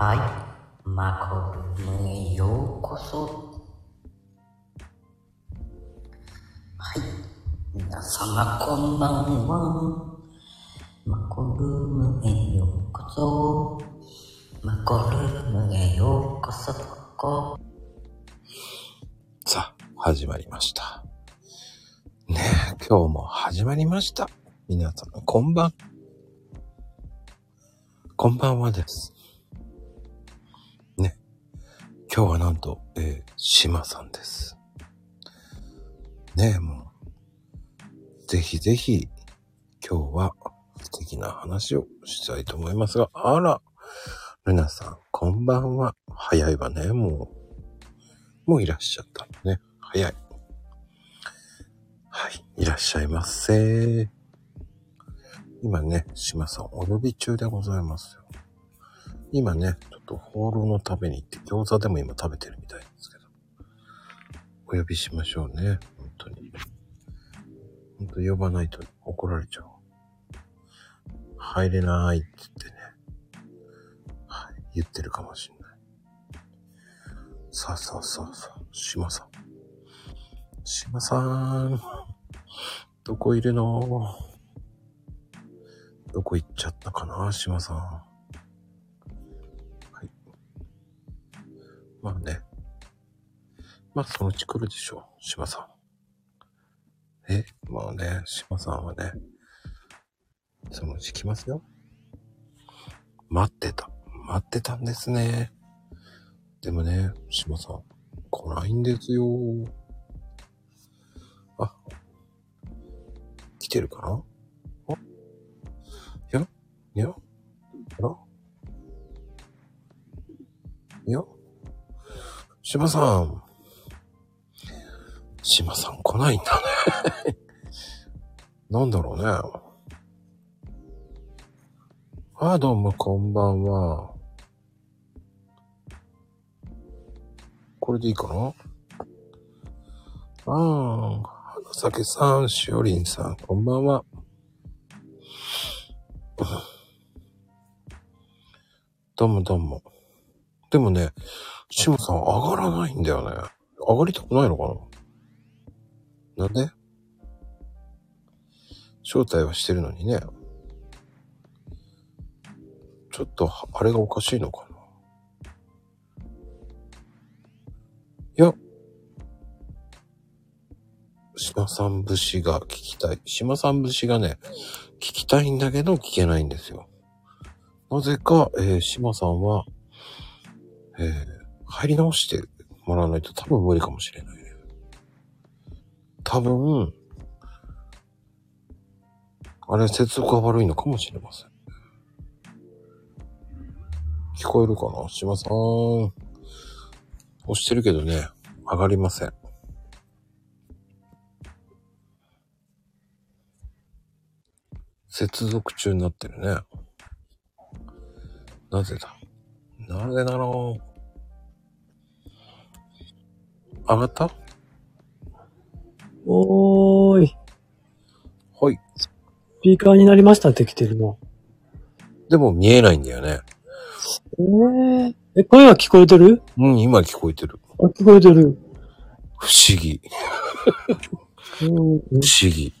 はい。マコルームへようこそ。はい。皆様こんばんは。マコルームへようこそ。マコルームへようこそ。こさあ、始まりました。ねえ、今日も始まりました。皆さん、こんばん。こんばんはです。今日はなんと、えー、島さんです。ねえ、もう。ぜひぜひ、今日は素敵な話をしたいと思いますが、あら、ルナさん、こんばんは。早いわね、もう。もういらっしゃったのね。早い。はい。いらっしゃいませ。今ね、島さんお呼び中でございますよ。今ね、ちょっとホールの食べに行って餃子でも今食べてるみたいですけど。お呼びしましょうね。本当に。本当呼ばないと怒られちゃう。入れないって言ってね。はい。言ってるかもしれない。さあさあさあさあ、島さん。島さん。どこいるの？どこ行っちゃったかな島さん。まあね。まあそのうち来るでしょう、島さん。え、まあね、島さんはね、そのうち来ますよ。待ってた。待ってたんですね。でもね、島さん、来ないんですよ。あ、来てるかな？あ？いや？いや？あらいや？島さん。島さん来ないんだね。なんだろうね。あ、どうもこんばんは。これでいいかな？ああ、花咲さん、しおりんさん、こんばんは。どうもどうも。でもね、しもさん上がらないんだよね。上がりたくないのかな？なんで？招待はしてるのにね。ちょっと、あれがおかしいのかな？いや、島さん節が聞きたい。島さん節がね、聞きたいんだけど聞けないんですよ。なぜか、えー、島さんは、えー、入り直してもらわないと多分無理かもしれないね。多分、あれ、接続が悪いのかもしれません。聞こえるかな？島さん。押してるけどね、上がりません。接続中になってるね。なぜだ？なぜだろう？上がった？おーい。はい。スピーカーになりましたって来てるの。でも見えないんだよね。えー、え、声は聞こえてる？うん、今聞こえてる。あ、聞こえてる。不思議。うん、不思議。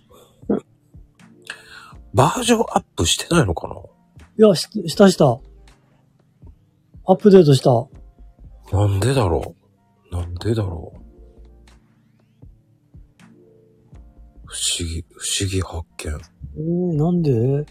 バージョンアップしてないのかな？いや、し、したした。アップデートした。なんでだろう？なんでだろう？不思議、不思議発見。えー、なんで？